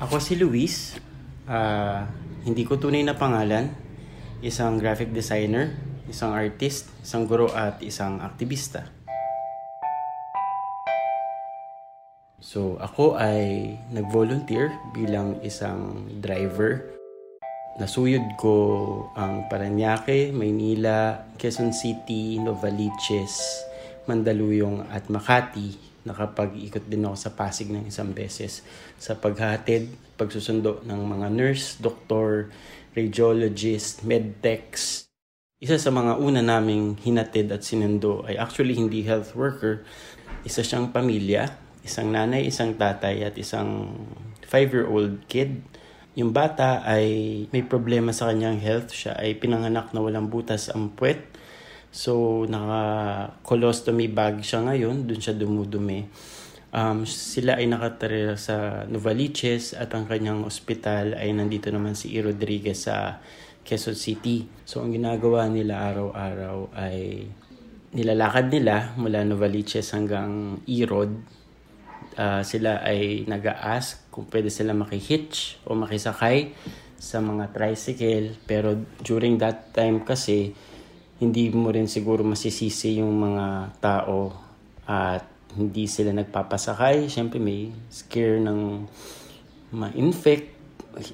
Ako si Luis. Ah, hindi ko tunay na pangalan. Isang graphic designer, isang artist, isang guro at isang aktivista. So ako ay nag-volunteer bilang isang driver. Nasuyod ko ang Paranaque, Maynila, Quezon City, Novaliches, Mandaluyong at Makati. Nakapag-ikot din ako sa Pasig ng isang beses sa paghatid, pagsusundo ng mga nurse, doktor, radiologist, medtechs. Isa sa mga una naming hinatid at sinundo ay actually hindi health worker. Isa siyang pamilya, isang nanay, isang tatay at isang 5-year-old kid. Yung bata ay may problema sa kanyang health. Siya ay pinanganak na walang butas ang puwet. So, naka-colostomy bag siya ngayon. Doon siya dumudumi. Um, sila ay nakatira sa Novaliches at ang kanyang ospital ay nandito naman si E. Rodriguez sa Quezon City. So, ang ginagawa nila araw-araw ay nilalakad nila mula Novaliches hanggang Erod. Uh, sila ay nag-ask kung pwede sila makihitch o makisakay sa mga tricycle. Pero during that time kasi, hindi mo rin siguro masisisi yung mga tao at hindi sila nagpapasakay. Siyempre may scare ng ma-infect.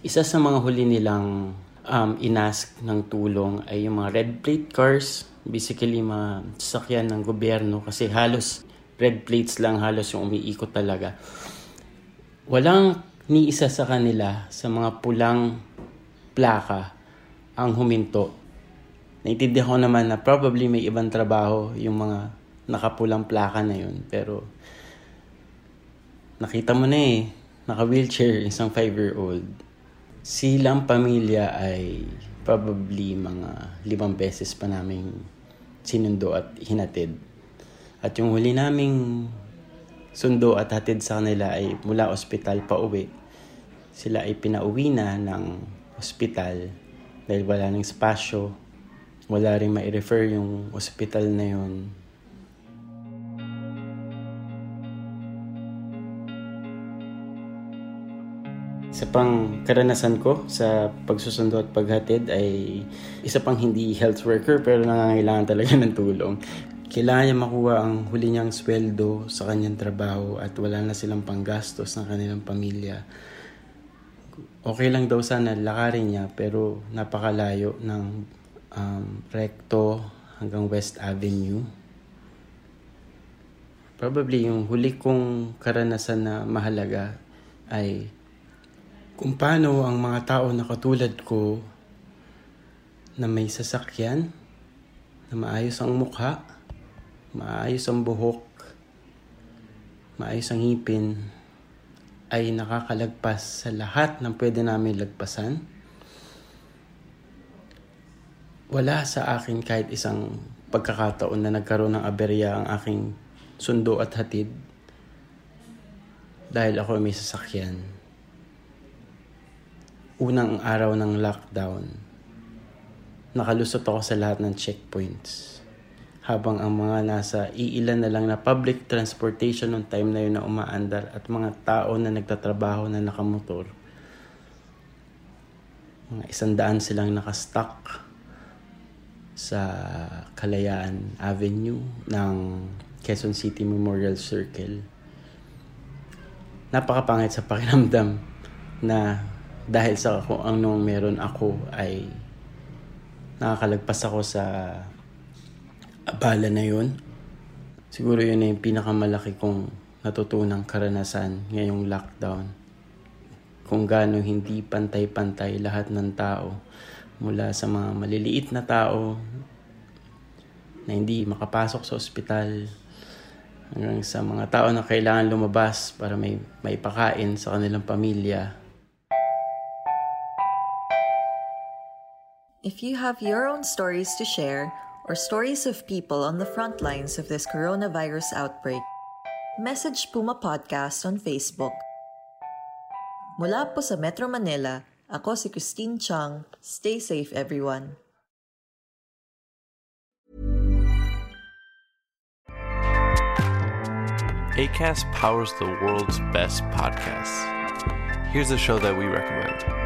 Isa sa mga huli nilang um, inask ng tulong ay yung mga red plate cars. Basically, mga sasakyan ng gobyerno kasi halos red plates lang halos yung umiikot talaga. Walang ni isa sa kanila sa mga pulang plaka ang huminto Naintindihan ko naman na probably may ibang trabaho yung mga nakapulang plaka na yun. Pero nakita mo na eh, naka-wheelchair, isang 5-year-old. Silang pamilya ay probably mga limang beses pa namin sinundo at hinatid. At yung huli naming sundo at hatid sa kanila ay mula ospital pa uwi. Sila ay pinauwi na ng ospital dahil wala ng spasyo wala rin ma-refer yung hospital na yun. Isa pang karanasan ko sa pagsusundo at paghatid ay isa pang hindi health worker pero nangangailangan talaga ng tulong. Kailangan niya makuha ang huli niyang sweldo sa kanyang trabaho at wala na silang panggastos ng kanilang pamilya. Okay lang daw sana lakarin niya pero napakalayo ng um, recto hanggang West Avenue. Probably yung huli kong karanasan na mahalaga ay kung paano ang mga tao na katulad ko na may sasakyan, na maayos ang mukha, maayos ang buhok, maayos ang ngipin, ay nakakalagpas sa lahat ng pwede namin lagpasan wala sa akin kahit isang pagkakataon na nagkaroon ng aberya ang aking sundo at hatid dahil ako may sasakyan. Unang araw ng lockdown, nakalusot ako sa lahat ng checkpoints. Habang ang mga nasa iilan na lang na public transportation noong time na yun na umaandar at mga tao na nagtatrabaho na nakamotor, mga isandaan silang nakastock sa Kalayaan Avenue ng Quezon City Memorial Circle. Napakapangit sa pakiramdam na dahil sa kung anong meron ako ay nakakalagpas ako sa abala na yun. Siguro yun yung pinakamalaki kong natutunang karanasan ngayong lockdown. Kung gaano hindi pantay-pantay lahat ng tao mula sa mga maliliit na tao na hindi makapasok sa ospital hanggang sa mga tao na kailangan lumabas para may, may pakain sa kanilang pamilya. If you have your own stories to share or stories of people on the front lines of this coronavirus outbreak, message Puma Podcast on Facebook. Mula po sa Metro Manila, ako si Christine Chung. Stay safe everyone. ACAST powers the world's best podcasts. Here's a show that we recommend.